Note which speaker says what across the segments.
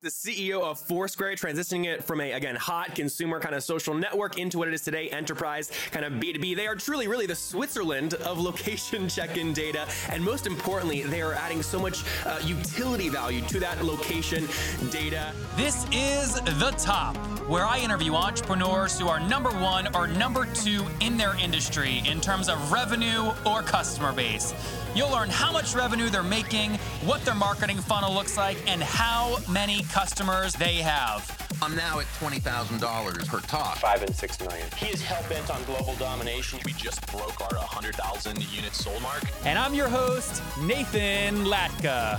Speaker 1: the CEO of Foursquare, transitioning it from a, again, hot consumer kind of social network into what it is today, enterprise kind of B2B. They are truly, really the Switzerland of location check in data. And most importantly, they are adding so much uh, utility value to that location data.
Speaker 2: This is The Top, where I interview entrepreneurs who are number one or number two in their industry in terms of revenue or customer base. You'll learn how much revenue they're making, what their marketing funnel looks like, and how many customers they have.
Speaker 3: I'm now at $20,000 per talk.
Speaker 1: Five and six million.
Speaker 4: He is hell bent on global domination. We just broke our 100,000 unit sold mark.
Speaker 2: And I'm your host, Nathan Latka.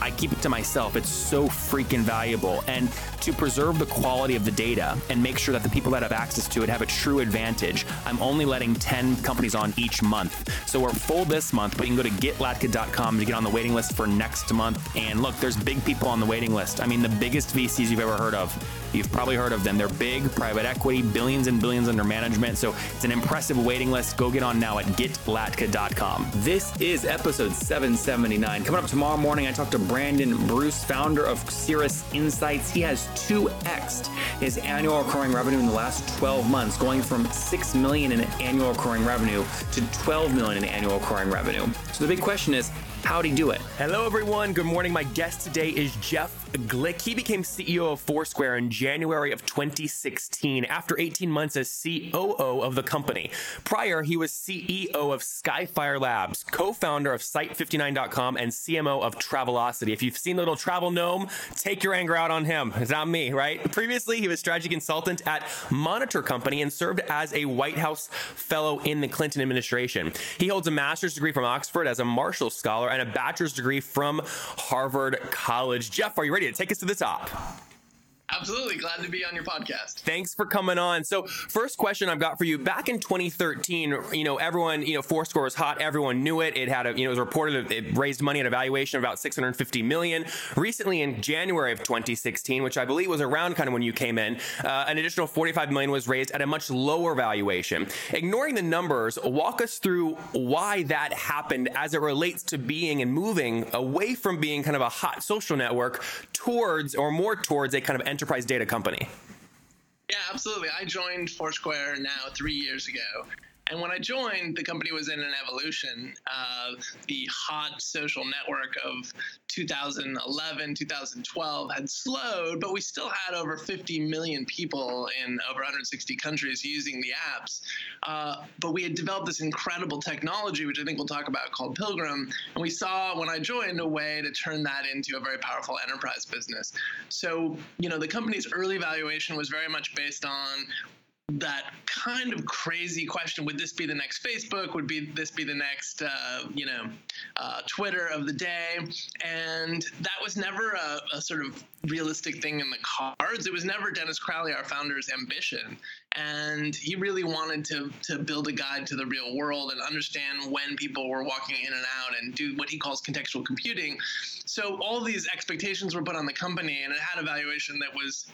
Speaker 1: I keep it to myself. It's so freaking valuable. And to preserve the quality of the data and make sure that the people that have access to it have a true advantage, I'm only letting 10 companies on each month. So we're full this month, but you can go to getlatka.com to get on the waiting list for next month. And look, there's big people on the waiting list. I mean, the biggest VCs you've ever heard of. You've probably heard of them. They're big, private equity, billions and billions under management. So it's an impressive waiting list. Go get on now at getlatka.com. This is episode 779. Coming up tomorrow morning, I talk to Brandon Bruce, founder of Cirrus Insights. He has 2x his annual recurring revenue in the last 12 months, going from 6 million in annual recurring revenue to 12 million in annual recurring revenue. So the big question is, How'd he do it? Hello, everyone. Good morning. My guest today is Jeff Glueck. He became CEO of Foursquare in January of 2016 after 18 months as COO of the company. Prior, he was CEO of Skyfire Labs, co founder of Site59.com, and CMO of Travelocity. If you've seen Little Travel Gnome, take your anger out on him. It's not me, right? Previously, he was strategy consultant at Monitor Company and served as a White House fellow in the Clinton administration. He holds a master's degree from Oxford as a Marshall Scholar and a bachelor's degree from Harvard College. Jeff, are you ready to take us to the top?
Speaker 5: Absolutely. Glad to be on your podcast.
Speaker 1: Thanks for coming on. So, first question I've got for you. Back in 2013, you know, everyone, you know, Foursquare was hot. Everyone knew it. It had a, you know, it was reported it raised money at a valuation of about 650 million. Recently, in January of 2016, which I believe was around kind of when you came in, uh, an additional 45 million was raised at a much lower valuation. Ignoring the numbers, walk us through why that happened as it relates to being and moving away from being kind of a hot social network towards or more towards a kind of enterprise data company?
Speaker 5: Yeah, absolutely. I joined Foursquare now three years ago. And when I joined, the company was in an evolution. Uh, the hot social network of 2011, 2012 had slowed, but we still had over 50 million people in over 160 countries using the apps. Uh, but we had developed this incredible technology, which I think we'll talk about, called Pilgrim. And we saw when I joined a way to turn that into a very powerful enterprise business. So, you know, the company's early valuation was very much based on that kind of crazy question would this be the next facebook? Would be this be the next uh, you know uh, twitter of the day? And that was never a, a, sort of realistic thing in the cards. It was never dennis crowley our founder's ambition. And he really wanted to to build a guide to the real world and understand when people were walking in and out and do what he calls contextual computing. So all these expectations were put on the company and it had a valuation that was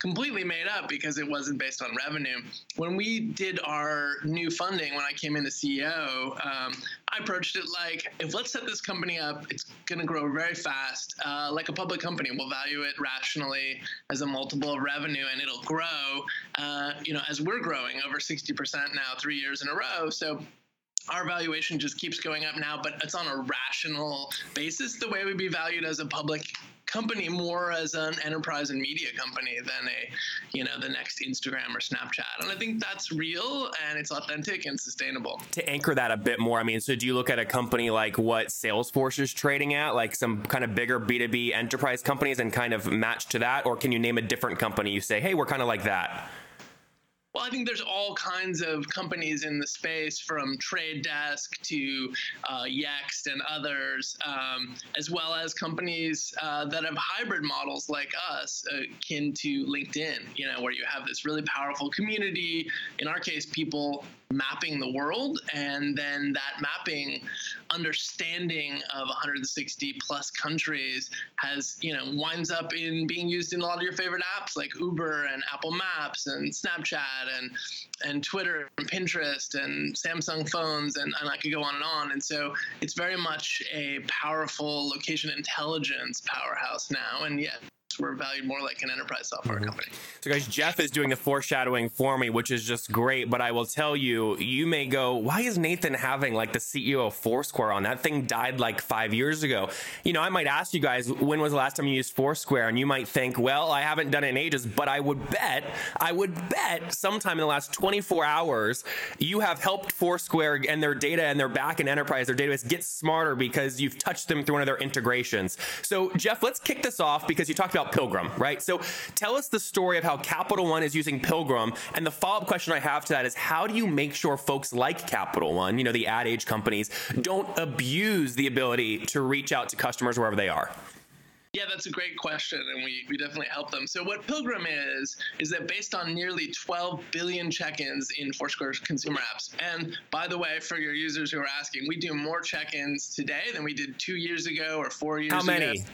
Speaker 5: completely made up because it wasn't based on revenue. When we did our new funding, when I came in as CEO, um, I approached it like, if let's set this company up, it's going to grow very fast, uh, like a public company. We'll value it rationally as a multiple of revenue, and it'll grow. Uh, you know, as we're growing over 60% now, three years in a row. So our valuation just keeps going up now, but it's on a rational basis, the way we'd be valued as a public company more as an enterprise and media company than a, you know, the next Instagram or Snapchat. And I think that's real and it's authentic and sustainable.
Speaker 1: To anchor that a bit more, I mean, so do you look at a company like what Salesforce is trading at, like some kind of bigger B2B enterprise companies and kind of match to that? Or can you name a different company you say, hey, we're kind of like that?
Speaker 5: Well, I think there's all kinds of companies in the space, from Trade Desk to uh, Yext and others, um, as well as companies uh, that have hybrid models like us, uh, akin to LinkedIn. You know, where you have this really powerful community. In our case, people mapping the world, and then that mapping, understanding of 160 plus countries has you know winds up in being used in a lot of your favorite apps like Uber and Apple Maps and Snapchat and and Twitter and Pinterest and Samsung phones and, and I could go on and on. And so it's very much a powerful location intelligence powerhouse now. And yet we're valued more like an enterprise software mm-hmm. company.
Speaker 1: So, guys, Jeff is doing the foreshadowing for me, which is just great. But I will tell you, you may go, why is Nathan having like the CEO of Foursquare on? That thing died like five years ago. You know, I might ask you guys, when was the last time you used Foursquare? And you might think, well, I haven't done it in ages, but I would bet, I would bet sometime in the last 24 hours, you have helped Foursquare and their data and their back end enterprise, their database get smarter because you've touched them through one of their integrations. So, Jeff, let's kick this off because you talked about about Pilgrim, right? So tell us the story of how Capital One is using Pilgrim. And the follow up question I have to that is how do you make sure folks like Capital One, you know, the ad age companies, don't abuse the ability to reach out to customers wherever they are?
Speaker 5: Yeah, that's a great question, and we, we definitely help them. So, what Pilgrim is, is that based on nearly 12 billion check ins in Foursquare's consumer apps. And by the way, for your users who are asking, we do more check ins today than we did two years ago or four years ago.
Speaker 1: How many?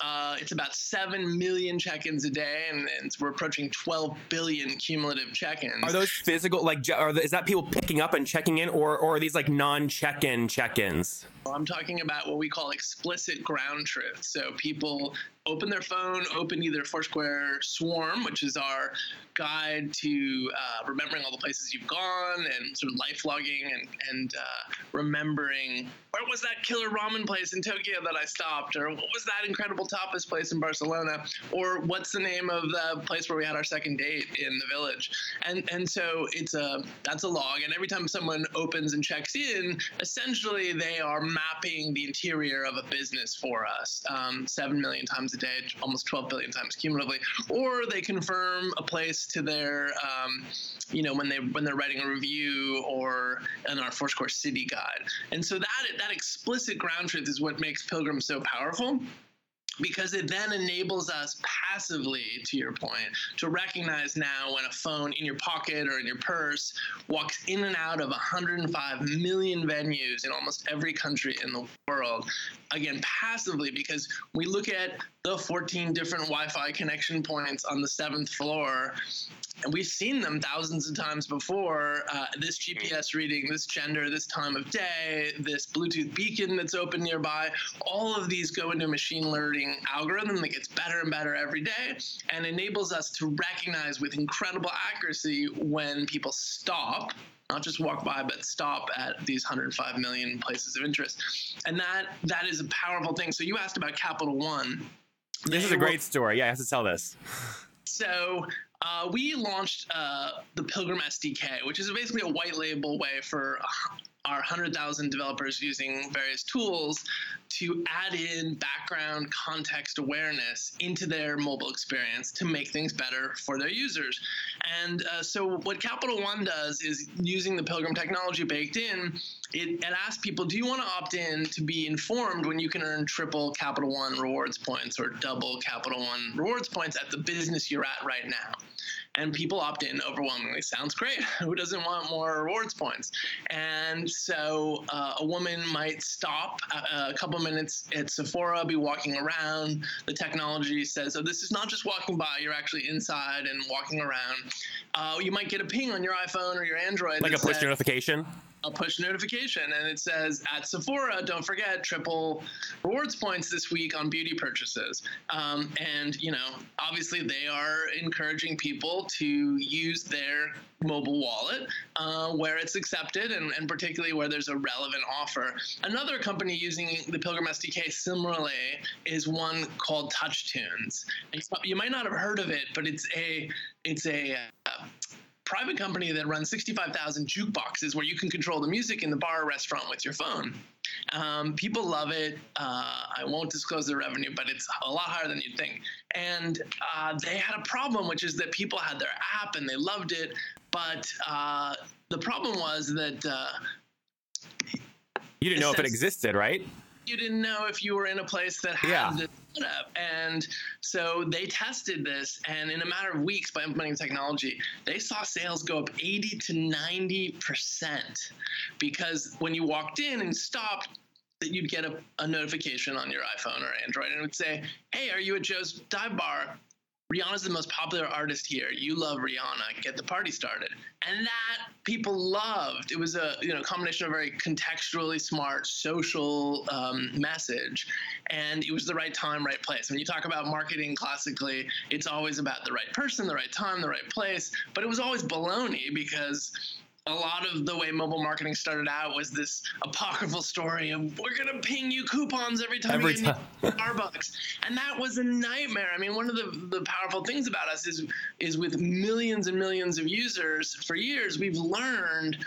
Speaker 5: Uh, it's about 7 million check-ins a day and, and, we're approaching 12 billion cumulative check-ins.
Speaker 1: Are those physical like are the, is that people picking up and checking in or, or are these like non-check-in check-ins
Speaker 5: i'm talking about what we call explicit ground truth. So people open their phone, open either Foursquare Swarm, which is our guide to uh, remembering all the places you've gone and sort of life logging and, and uh, remembering where was that killer ramen place in Tokyo that I stopped, or what was that incredible tapas place in Barcelona, or what's the name of the place where we had our second date in the village. And and so it's a that's a log, and every time someone opens and checks in, essentially they are mapping the interior of a business for us, um, seven million times a day, almost 12 billion times cumulatively, or they confirm a place to their, um, you know, when they when they're writing a review or in our Foursquare City Guide. And so that that explicit ground truth is what makes Pilgrim so powerful because it then enables us passively, to your point, to recognize now when a phone in your pocket or in your purse walks in and out of 105 million venues in almost every country in the world. Again, passively, because we look at the 14 different Wi Fi connection points on the seventh floor, and we've seen them thousands of times before. Uh, this GPS reading, this gender, this time of day, this Bluetooth beacon that's open nearby, all of these go into a machine learning algorithm that gets better and better every day and enables us to recognize with incredible accuracy when people stop not just walk by but stop at these 105 million places of interest. And that that is a powerful thing. So you asked about capital one
Speaker 1: this is a great story. Yeah i have to tell this.
Speaker 5: So uh, we launched uh, the Pilgrim SDK, which is basically a white label way for our 100,000 developers using various tools to add in background context awareness into their mobile experience to make things better for their users. And uh, so, what Capital One does is using the Pilgrim technology baked in, it, it asks people, do you want to opt in to be informed when you can earn triple Capital One rewards points or double Capital One rewards points at the business you're at right now? And people opt in overwhelmingly. Sounds great. Who doesn't want more rewards points? And so uh, a woman might stop a, a, couple minutes at Sephora, be walking around. The technology says, "Oh, this is not just walking by. You're actually inside and walking around." Uh, you might get a ping on your iPhone or your Android,
Speaker 1: like a push says, notification
Speaker 5: a push notification and it says at Sephora, don't forget triple rewards points this week on beauty purchases. Um, and, you know, obviously they are encouraging people to use their mobile wallet uh, where it's accepted and, and particularly where there's a relevant offer. Another company using the Pilgrim SDK similarly is one called TouchTunes. You might not have heard of it, but it's a it's a uh, private company that runs 65,000 jukeboxes where you can control the music in the bar or restaurant with your phone. Um, people love it. Uh, I won't disclose the revenue, but it's a lot higher than you'd think. And uh, they had a problem, which is that people had their app and they loved it, but uh, the problem was that
Speaker 1: you didn't know if it existed, right?
Speaker 5: you didn't know if you were in a place that had
Speaker 1: Yeah.
Speaker 5: this setup. And so they tested this, and in a matter of weeks, by implementing technology, they saw sales go up 80 to 90 percent because when you walked in and stopped. That you'd get a, a notification on your iPhone or Android, and it would say, "Hey, are you at Joe's Dive Bar? Rihanna's the most popular artist here. You love Rihanna. Get the party started. And that people loved. It was a you know combination of very contextually smart social um, message, and it was the right time, right place. When you talk about marketing classically, it's always about the right person, the right time, the right place. But it was always baloney because a lot of the way mobile marketing started out was this apocryphal story of we're gonna ping you coupons every time
Speaker 1: Every
Speaker 5: you get new Starbucks, and that was a nightmare. I mean, one of the the powerful things about us is is with millions and millions of users for years, we've learned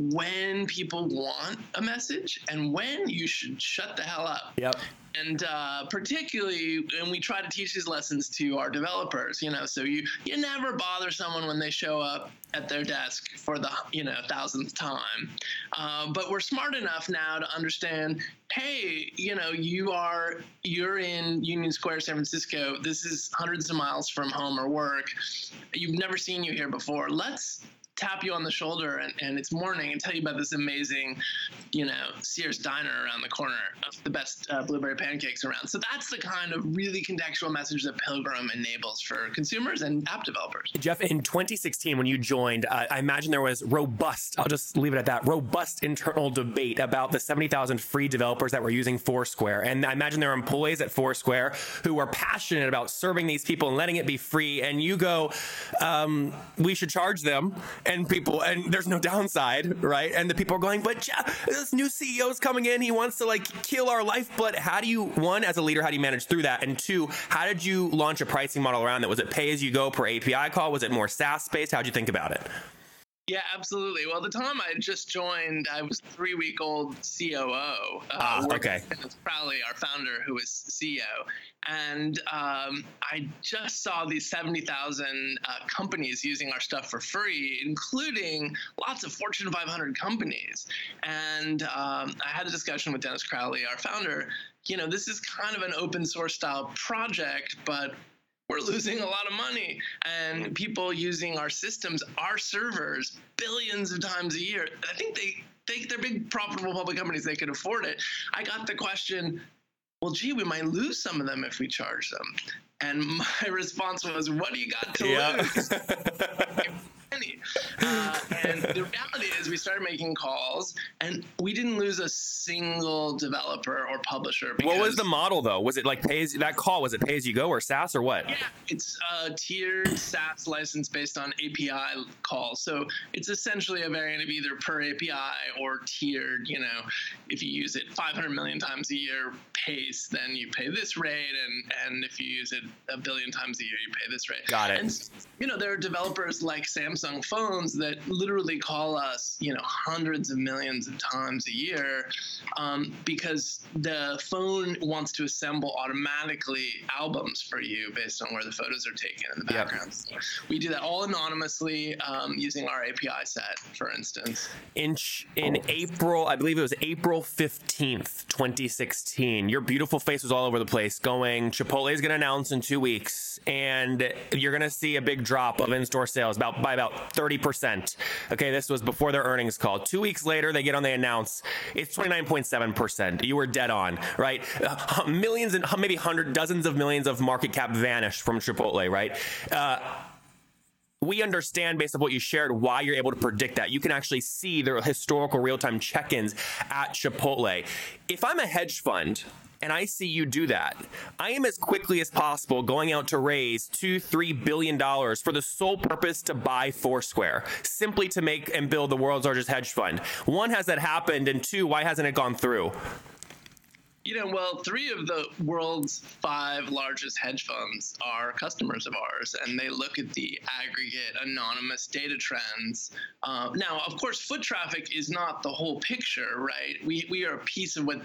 Speaker 5: when people want a message and when you should shut the hell up.
Speaker 1: Yep.
Speaker 5: and uh, particularly and we try to teach these lessons to our developers you know so you you never bother someone when they show up at their desk for the you know thousandth time. Uh, but we're smart enough now to understand hey you know you are you're in union square san francisco. This is hundreds of miles from home or work. You've never seen you here before. Let's tap you on the shoulder and, and it's morning and tell you about this amazing, you know, Sears diner around the corner, of the best uh, blueberry pancakes around. So that's the kind of really contextual message that Pilgrim enables for consumers and app developers.
Speaker 1: Jeff, in 2016, when you joined, uh, I imagine there was robust, I'll just leave it at that, robust internal debate about the 70,000 free developers that were using Foursquare. And I imagine there are employees at Foursquare who are passionate about serving these people and letting it be free. And you go, um, we should charge them. And people, and there's no downside, right? And the people are going, but Jeff, this new CEO's coming in. He wants to like kill our lifeblood. How do you, one, as a leader, how do you manage through that? And two, how did you launch a pricing model around that? Was it pay as you go per API call? Was it more SaaS based? How'd you think about it?
Speaker 5: Yeah, absolutely. Well, the time I just joined, I was three week old COO. Uh,
Speaker 1: Ah, okay.
Speaker 5: with Crowley, our founder, who was CEO. And um, I just saw these 70,000 uh, companies using our stuff for free, including lots of Fortune 500 companies. And um, I had a discussion with Dennis Crowley, our founder. You know, this is kind of an open source style project, but we're losing a lot of money. And people using our systems our servers billions of times a year. I think they they they're big profitable public companies. They could afford it. I got the question well gee we might lose some of them if we charge them. And my response was what do you got to lose Penny. Uh, and the reality is, we started making calls, and we didn't lose a single developer or publisher.
Speaker 1: What was the model though? Was it like pay as that call? Was it pay as you go or SaaS or what?
Speaker 5: Yeah, it's a tiered SaaS license based on API calls. So it's essentially a variant of either per API or tiered. You know, if you use it 500 million times a year pace, then you pay this rate, and and if you use it a billion times a year, you pay this rate.
Speaker 1: Got it.
Speaker 5: And you know, there are developers like Samsung phones that literally call us, you know, hundreds of millions of times a year um, because the phone wants to assemble automatically albums for you based on where the photos are taken in the
Speaker 1: Yep.
Speaker 5: background. So we do that all anonymously um, using our API set, for instance.
Speaker 1: in in April, I believe it was April 15th, 2016. Your beautiful face was all over the place going Chipotle is going to announce in 2 weeks and you're going to see a big drop of in-store sales about by about 30%. Okay, this was before their earnings call. 2 weeks later they get on they announce it's 29.7%. You were dead on, right? Uh, millions and maybe hundred dozens of millions of market cap vanished from Chipotle, right? Uh, we understand based on what you shared why you're able to predict that. You can actually see the historical real time check ins at Chipotle. If I'm a hedge fund, and I see you do that. I am as quickly as possible going out to raise two, three billion dollars for the sole purpose to buy Foursquare, simply to make and build the world's largest hedge fund. One, has that happened? And two, why hasn't it gone through?
Speaker 5: You know, well, three of the world's five largest hedge funds are customers of ours, and they look at the aggregate anonymous data trends. Uh, now, of course, foot traffic is not the whole picture, right? We, we are a piece of what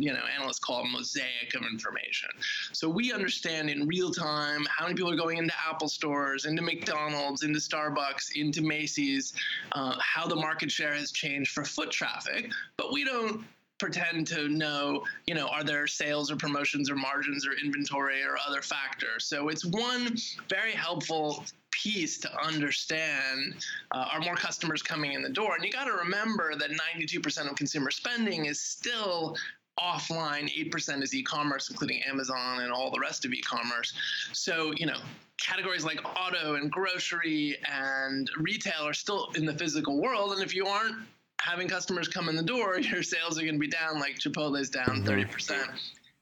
Speaker 5: you know analysts call a mosaic of information so we understand in real time how many people are going into apple stores into mcdonald's into starbucks into macy's uh, how the market share has changed for foot traffic but we don't pretend to know, you know, are there sales or promotions or margins or inventory or other factors. So it's one very helpful piece to understand uh, are more customers coming in the door. And you got to remember that 92% of consumer spending is still offline 8% is e-commerce including amazon and all the rest of e-commerce. So you know categories like auto and grocery and retail are still in the physical world and if you aren't having customers come in the door your sales are going to be down like chipotle's down 30% mm-hmm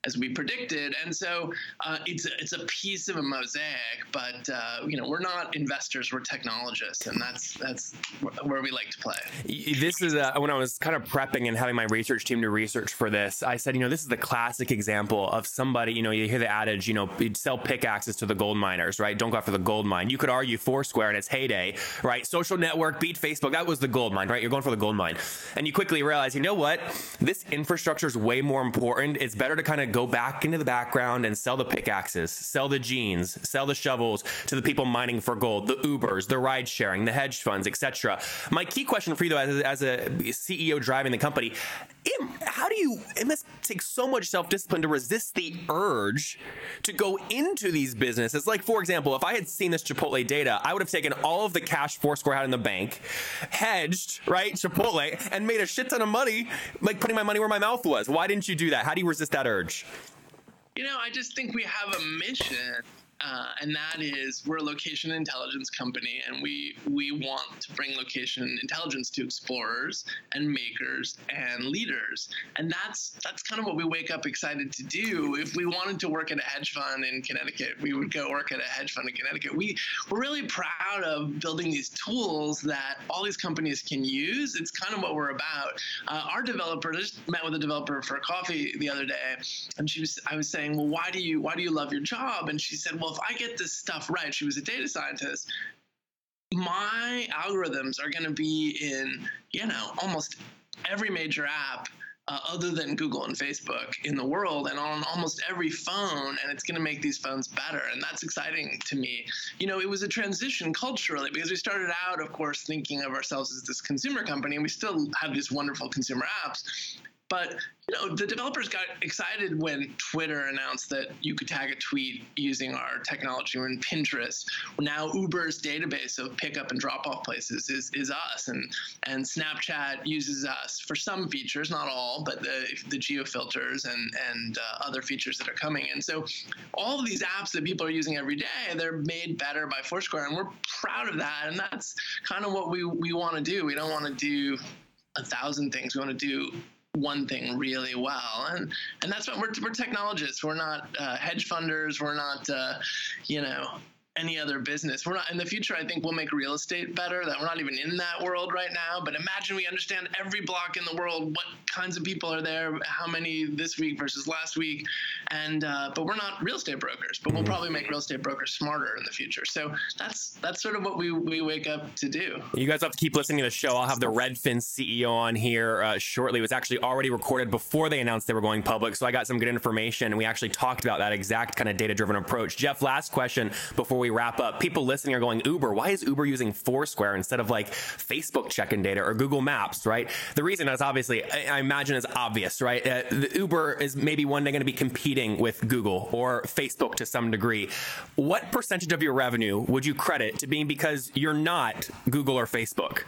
Speaker 5: as we predicted. And so uh, it's a, it's a piece of a mosaic, but uh, you know we're not investors, we're technologists, and that's that's where we like to play.
Speaker 1: This is a, when I was kind of prepping and having my research team to research for this. I said, you know, this is the classic example of somebody. You know, you hear the adage, you know, sell pickaxes to the gold miners, right? Don't go after the gold mine. You could argue Foursquare in its heyday, right? Social network beat Facebook. That was the gold mine, right? You're going for the gold mine, and you quickly realize, you know what? This infrastructure is way more important. It's better to kind of go back into the background and sell the pickaxes, sell the jeans, sell the shovels to the people mining for gold, the Ubers, the ride sharing, the hedge funds, etc. My key question for you, though, as, as a CEO driving the company, how do you? It must take so much self discipline to resist the urge to go into these businesses. Like, for example, if I had seen this Chipotle data, I would have taken all of the cash Foursquare had in the bank, hedged, right, Chipotle, and made a shit ton of money, like putting my money where my mouth was. Why didn't you do that? How do you resist that urge?
Speaker 5: You know, I just think we have a mission uh, and that is we're a location intelligence company, and we we want to bring location intelligence to explorers and makers and leaders, and that's that's kind of what we wake up excited to do. If we wanted to work at a hedge fund in Connecticut, we would go work at a hedge fund in Connecticut. We we're really proud of building these tools that all these companies can use. It's kind of what we're about. Uh, our developer I just met with a developer for coffee the other day, and she was I was saying, well, why do you why do you love your job? And she said, well well, if I get this stuff right, she was a data scientist, my algorithms are going to be in, you know, almost every major app uh, other than Google and Facebook in the world and on almost every phone, and it's going to make these phones better. And that's exciting to me. You know, it was a transition culturally because we started out, of course, thinking of ourselves as this consumer company, and we still have these wonderful consumer apps. But you know, the developers got excited when Twitter announced that you could tag a tweet using our technology. We're in Pinterest. Now Uber's database of pickup and drop off places is, is us, and and Snapchat uses us for some features, not all, but the the geo filters and and uh, other features that are coming. And so all of these apps that people are using every day, they're made better by Foursquare, and we're proud of that. And that's kind of what we we want to do. We don't want to do a thousand things. We want to do one thing really well, and and that's what we're we're technologists. We're not uh, hedge funders. We're not uh, you know any other business. We're not in the future. I think we'll make real estate better. That we're not even in that world right now. But imagine we understand every block in the world, what kinds of people are there, how many this week versus last week, and uh, but we're not real estate brokers. But we'll mm-hmm. probably make real estate brokers smarter in the future. So that's that's sort of what we we wake up to do.
Speaker 1: You guys have to keep listening to the show. I'll have the Redfin CEO on here uh, shortly. It was actually already recorded before they announced they were going public, so I got some good information. And we actually talked about that exact kind of data driven approach. Jeff, last question before we wrap up, people listening are going, Uber, why is Uber using Foursquare instead of like Facebook check-in data or Google Maps, right? The reason is obviously, I imagine is obvious, right? Uh, Uber is maybe one day going to be competing with Google or Facebook to some degree. What percentage of your revenue would you credit to being because you're not Google or Facebook?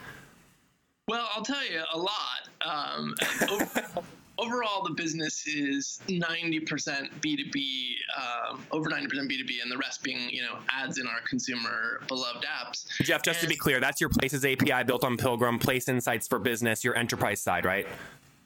Speaker 5: Well, I'll tell you a lot. Um, over, overall, the business is 90% B2B, um, over 90% B2B, and the rest being, you know, ads in our consumer beloved apps.
Speaker 1: Jeff, just and, to be clear, that's your Places API built on Pilgrim, Place Insights for Business, your enterprise side, right?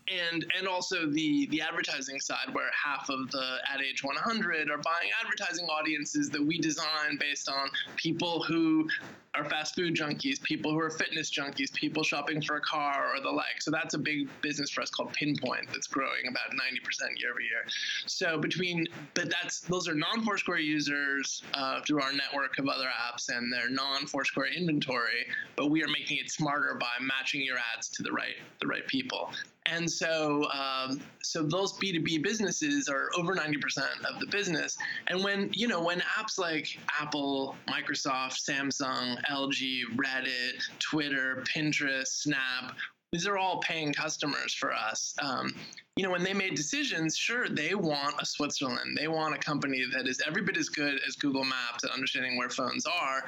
Speaker 5: And and also the the advertising side where half of the Ad Age 100 are buying advertising audiences that we design based on people who are fast food junkies people who are fitness junkies people shopping for a car or the like. So that's a big business for us called pinpoint that's growing about 90% year over year. So between but that's those are non foursquare users uh, through our network of other apps and their non foursquare inventory but we are making it smarter by matching your ads to the right the right people and so, um, so those B2B businesses are over 90% of the business. And when, you know, when apps like Apple, Microsoft, Samsung, LG, Reddit, Twitter, Pinterest, Snap, these are all paying customers for us. Um, you know, when they made decisions, sure, they want a Switzerland. They want a company that is every bit as good as Google Maps at understanding where phones are.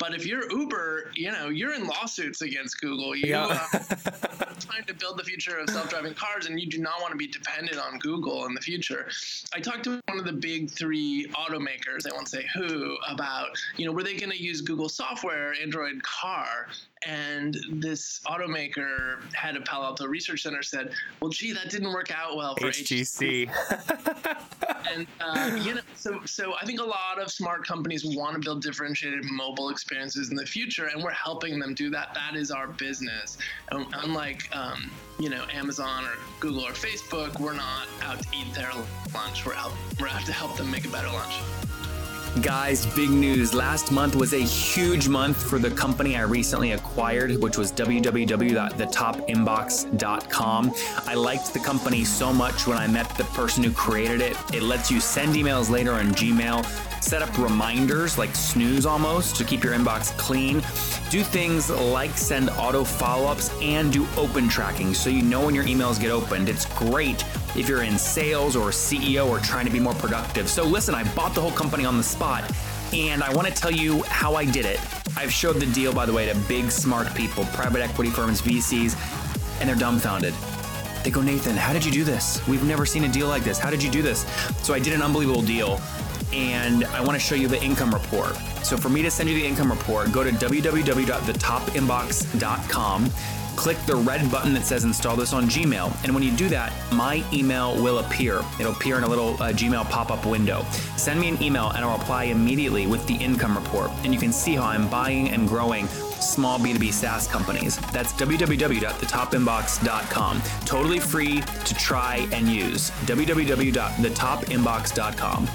Speaker 5: But if you're Uber, you know, you're in lawsuits against Google. You
Speaker 1: Yeah.
Speaker 5: uh, trying to build the future of self-driving cars, and you do not want to be dependent on Google in the future. I talked to one of the big three automakers. I won't say who about you know were they going to use Google software, Android Car, and this automaker head of Palo Alto Research Center said, "Well, gee, that didn't work out well for
Speaker 1: HTC.
Speaker 5: and uh, you know, so so I think a lot of smart companies want to build differentiated mobile experiences in the future, and we're helping them do that. That is our business. Um, unlike um, you know Amazon or Google or Facebook, we're not out to eat their lunch. We're out we're out to help them make a better lunch.
Speaker 2: Guys, big news. Last month was a huge month for the company I recently acquired, which was www.thetopinbox.com. I liked the company so much when I met the person who created it. It lets you send emails later on Gmail, set up reminders like snooze almost to keep your inbox clean, do things like send auto follow ups, and do open tracking so you know when your emails get opened. It's great if you're in sales or CEO or trying to be more productive. So, listen, I bought the whole company on the spot. And I want to tell you how I did it. I've showed the deal, by the way, to big, smart people, private equity firms, VCs, and they're dumbfounded. They go, Nathan, how did you do this? We've never seen a deal like this. How did you do this? So I did an unbelievable deal, and I want to show you the income report. So for me to send you the income report, go to www.thetopinbox.com, click the red button that says install this on Gmail, and when you do that, my email will appear. It'll appear in a little uh, Gmail pop-up window. Send me an email, and I'll reply immediately with the income report, and you can see how I'm buying and growing small B2B SaaS companies. That's www.thetopinbox.com. Totally free to try and use. www.thetopinbox.com.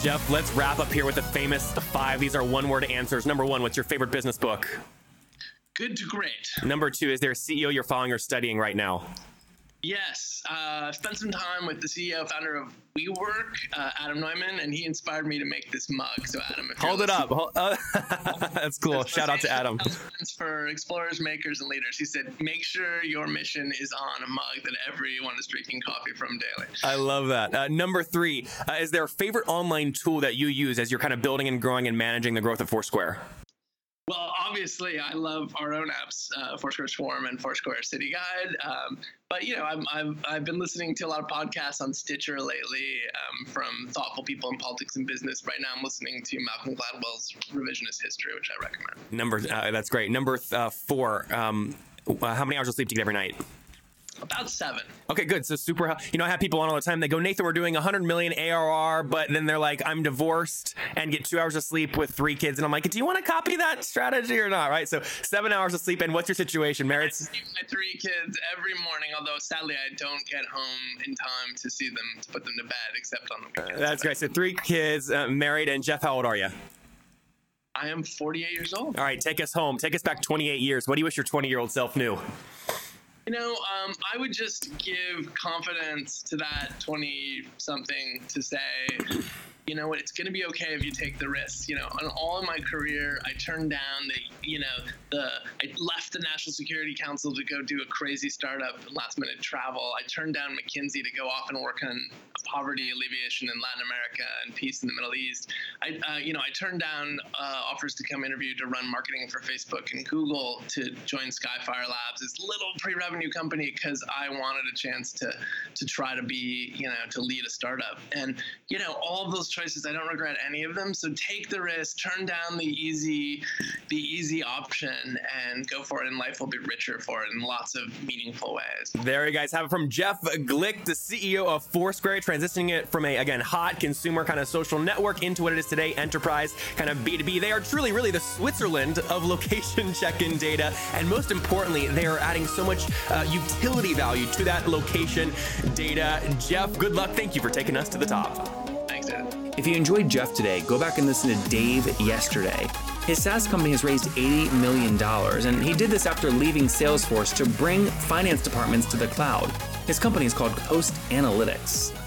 Speaker 1: Jeff, let's wrap up here with the famous five. These are one word answers. Number one, what's your favorite business book?
Speaker 5: Good to great.
Speaker 1: Number two, is there a CEO you're following or studying right now?
Speaker 5: Yes, uh, spent some time with the CEO, founder of WeWork, uh, Adam Neumann, and he inspired me to make this mug. So, Adam, if
Speaker 1: Hold it up.
Speaker 5: listening-
Speaker 1: Hold- uh, that's cool. Shout out to Adam.
Speaker 5: For explorers, makers, and leaders. He said, "Make sure your mission is on a mug that everyone is drinking coffee from daily."
Speaker 1: I love that. Uh, number three, uh, is there a favorite online tool that you use as you're kind of building and growing and managing the growth of Foursquare?
Speaker 5: Well, obviously, I love our own apps, uh, Foursquare Swarm and Foursquare City Guide. Um, but you know, I'm, I've I've been listening to a lot of podcasts on Stitcher lately um, from thoughtful people in politics and business. Right now, I'm listening to Malcolm Gladwell's Revisionist History, which I recommend.
Speaker 1: Number, uh, that's great. Number uh, four, um, uh, how many hours of sleep do you get every night?
Speaker 5: About seven.
Speaker 1: Okay, good. So super. You know, I have people on all the time. They go, Nathan, we're doing 100 million ARR, but then they're like, I'm divorced and get two hours of sleep with three kids, and I'm like, do you want to copy that strategy or not? Right. So seven hours of sleep. And what's your situation, Merritt?
Speaker 5: My three kids every morning, although sadly I don't get home in time to see them to put them to bed, except on the weekends.
Speaker 1: That's great. So three kids, uh, married, and Jeff, how old are you?
Speaker 5: I am 48 years old.
Speaker 1: All right, take us home. Take us back 28 years. What do you wish your 20 year old self knew?
Speaker 5: You know, um, I would just give confidence to that 20 something to say, you know what, it's going to be okay if you take the risks. You know, on all of my career, I turned down the, you know, the, I left the National Security Council to go do a crazy startup, last minute travel. I turned down McKinsey to go off and work on poverty alleviation in Latin America and peace in the Middle East. I, uh, you know, I turned down uh, offers to come interview to run marketing for Facebook and Google to join Skyfire Labs, this little pre-revenue company, because I wanted a chance to to try to be, you know, to lead a startup. And you know, all of those choices, I don't regret any of them. So take the risk, turn down the easy, the easy option, and go for it. And life will be richer for it in lots of meaningful ways.
Speaker 1: There you guys have it from Jeff Glueck, the CEO of Foursquare, transitioning it from a, again, hot consumer kind of social network into what it is today, enterprise kind of B2B. They are truly, really the Switzerland of location check in data. And most importantly, they are adding so much uh, utility value to that location data. Jeff, good luck. Thank you for taking us to the top.
Speaker 2: If you enjoyed Jeff today, go back and listen to Dave yesterday. His SaaS company has raised $80 million, and he did this after leaving Salesforce to bring finance departments to the cloud. His company is called Host Analytics.